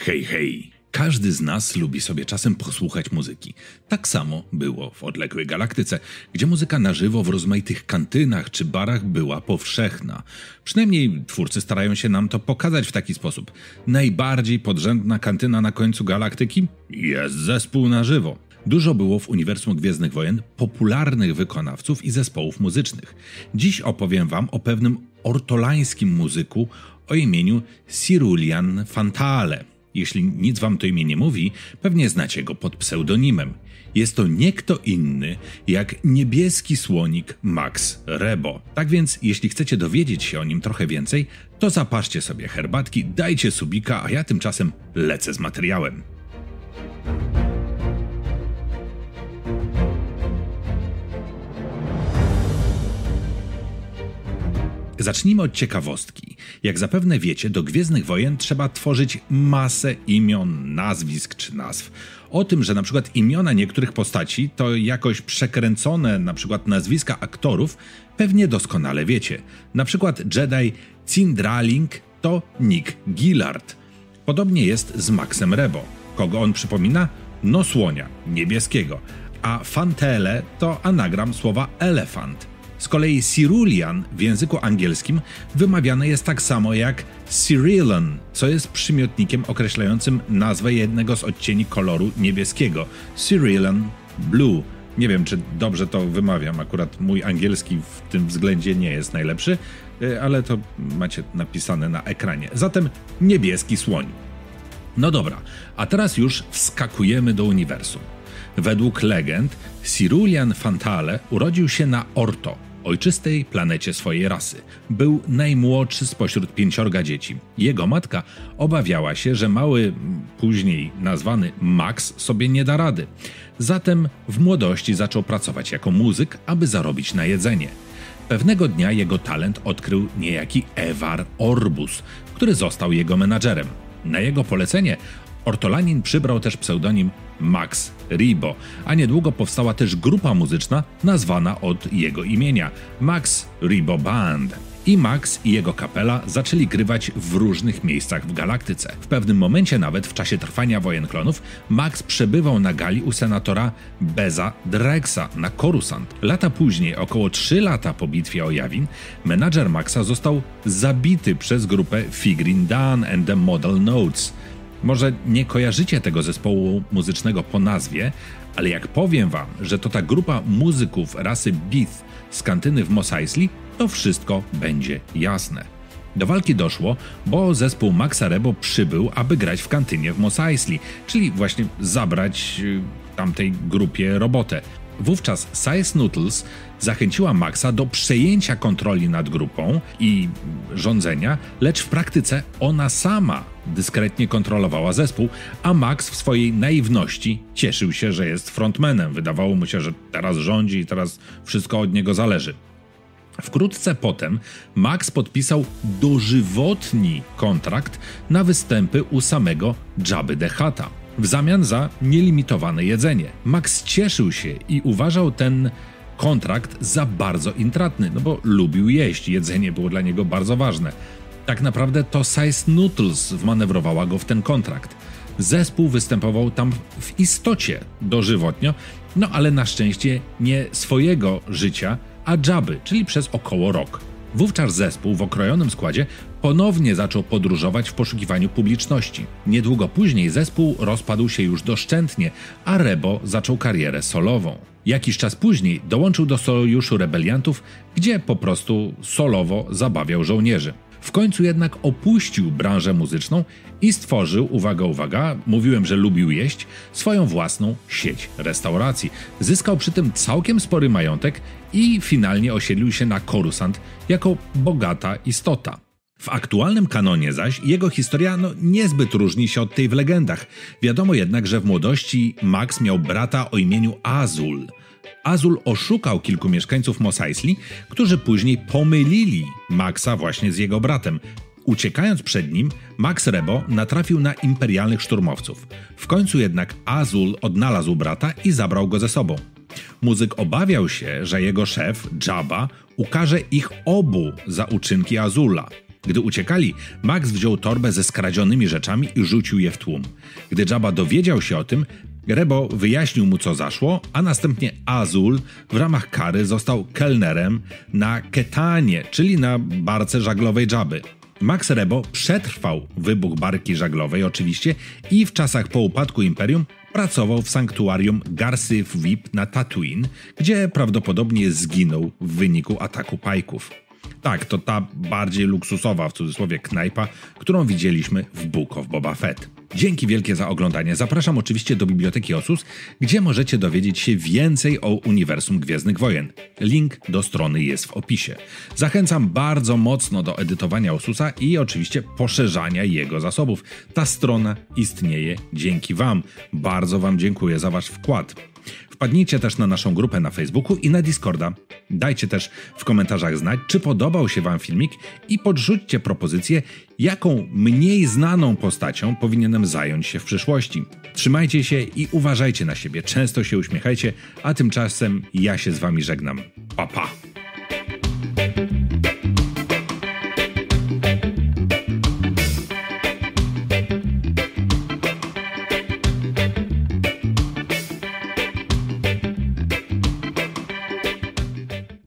Hej, hej! Każdy z nas lubi sobie czasem posłuchać muzyki. Tak samo było w odległej galaktyce, gdzie muzyka na żywo w rozmaitych kantynach czy barach była powszechna. Przynajmniej twórcy starają się nam to pokazać w taki sposób. Najbardziej podrzędna kantyna na końcu galaktyki jest zespół na żywo. Dużo było w uniwersum Gwiezdnych Wojen popularnych wykonawców i zespołów muzycznych. Dziś opowiem Wam o pewnym ortolańskim muzyku o imieniu Cirulian Fantale. Jeśli nic wam to imię nie mówi, pewnie znacie go pod pseudonimem. Jest to nie kto inny jak niebieski słonik Max Rebo. Tak więc, jeśli chcecie dowiedzieć się o nim trochę więcej, to zapaszcie sobie herbatki, dajcie subika, a ja tymczasem lecę z materiałem. Zacznijmy od ciekawostki. Jak zapewne wiecie, do Gwiezdnych Wojen trzeba tworzyć masę imion, nazwisk czy nazw. O tym, że na przykład imiona niektórych postaci to jakoś przekręcone na przykład nazwiska aktorów, pewnie doskonale wiecie. Na przykład Jedi Cindraling to Nick Gillard. Podobnie jest z Maxem Rebo. Kogo on przypomina? No słonia, niebieskiego. A Fantele to anagram słowa elefant. Z kolei Cyrulian w języku angielskim wymawiane jest tak samo jak Cyrillan, co jest przymiotnikiem określającym nazwę jednego z odcieni koloru niebieskiego. Cyrillan Blue. Nie wiem, czy dobrze to wymawiam, akurat mój angielski w tym względzie nie jest najlepszy, y, ale to macie napisane na ekranie. Zatem niebieski słoń. No dobra, a teraz już wskakujemy do uniwersum. Według legend, Cirulian Fantale urodził się na Orto, ojczystej planecie swojej rasy. Był najmłodszy spośród pięciorga dzieci. Jego matka obawiała się, że mały, później nazwany Max, sobie nie da rady. Zatem w młodości zaczął pracować jako muzyk, aby zarobić na jedzenie. Pewnego dnia jego talent odkrył niejaki Evar Orbus, który został jego menadżerem. Na jego polecenie Ortolanin przybrał też pseudonim Max Ribo, a niedługo powstała też grupa muzyczna nazwana od jego imienia Max Ribo Band. I Max i jego kapela zaczęli grywać w różnych miejscach w galaktyce. W pewnym momencie nawet w czasie trwania wojen klonów Max przebywał na gali u senatora Beza Drexa na Coruscant. Lata później, około 3 lata po bitwie o Yavin, menadżer Maxa został zabity przez grupę Figrin Dan and the Model Notes – może nie kojarzycie tego zespołu muzycznego po nazwie, ale jak powiem wam, że to ta grupa muzyków rasy Beath z kantyny w Mos Eisley, to wszystko będzie jasne. Do walki doszło, bo zespół Maxa Rebo przybył, aby grać w kantynie w Mos Eisley, czyli właśnie zabrać y, tamtej grupie robotę. Wówczas Size Noodles zachęciła Maxa do przejęcia kontroli nad grupą i rządzenia, lecz w praktyce ona sama dyskretnie kontrolowała zespół, a Max w swojej naiwności cieszył się, że jest frontmanem. Wydawało mu się, że teraz rządzi i teraz wszystko od niego zależy. Wkrótce potem Max podpisał dożywotni kontrakt na występy u samego Jabby the Hutta w zamian za nielimitowane jedzenie. Max cieszył się i uważał ten kontrakt za bardzo intratny, no bo lubił jeść, jedzenie było dla niego bardzo ważne. Tak naprawdę to Size Noodles wmanewrowała go w ten kontrakt. Zespół występował tam w istocie dożywotnio, no ale na szczęście nie swojego życia, a Jabby, czyli przez około rok. Wówczas zespół w okrojonym składzie ponownie zaczął podróżować w poszukiwaniu publiczności. Niedługo później zespół rozpadł się już doszczętnie, a Rebo zaczął karierę solową. Jakiś czas później dołączył do sojuszu rebeliantów, gdzie po prostu solowo zabawiał żołnierzy. W końcu jednak opuścił branżę muzyczną i stworzył, uwaga, uwaga, mówiłem, że lubił jeść, swoją własną sieć restauracji. Zyskał przy tym całkiem spory majątek i finalnie osiedlił się na Korusant jako bogata istota. W aktualnym kanonie zaś jego historia no, niezbyt różni się od tej w legendach. Wiadomo jednak, że w młodości Max miał brata o imieniu Azul – Azul oszukał kilku mieszkańców Mos Eisley, którzy później pomylili Maxa właśnie z jego bratem. Uciekając przed nim, Max Rebo natrafił na imperialnych szturmowców. W końcu jednak Azul odnalazł brata i zabrał go ze sobą. Muzyk obawiał się, że jego szef, Jabba, ukaże ich obu za uczynki Azula. Gdy uciekali, Max wziął torbę ze skradzionymi rzeczami i rzucił je w tłum. Gdy Jabba dowiedział się o tym, Rebo wyjaśnił mu co zaszło, a następnie Azul w ramach kary został kelnerem na Ketanie, czyli na barce żaglowej Jabby. Max Rebo przetrwał wybuch barki żaglowej oczywiście i w czasach po upadku Imperium pracował w sanktuarium Garsyf VIP na Tatooine, gdzie prawdopodobnie zginął w wyniku ataku pajków. Tak, to ta bardziej luksusowa w cudzysłowie knajpa, którą widzieliśmy w Book of Boba Fett. Dzięki wielkie za oglądanie. Zapraszam oczywiście do Biblioteki Osus, gdzie możecie dowiedzieć się więcej o uniwersum Gwiezdnych Wojen. Link do strony jest w opisie. Zachęcam bardzo mocno do edytowania Osusa i oczywiście poszerzania jego zasobów. Ta strona istnieje dzięki Wam. Bardzo Wam dziękuję za Wasz wkład. Wpadnijcie też na naszą grupę na Facebooku i na Discorda. Dajcie też w komentarzach znać, czy podobał się Wam filmik i podrzućcie propozycję, jaką mniej znaną postacią powinienem zająć się w przyszłości. Trzymajcie się i uważajcie na siebie, często się uśmiechajcie, a tymczasem ja się z Wami żegnam. Pa pa!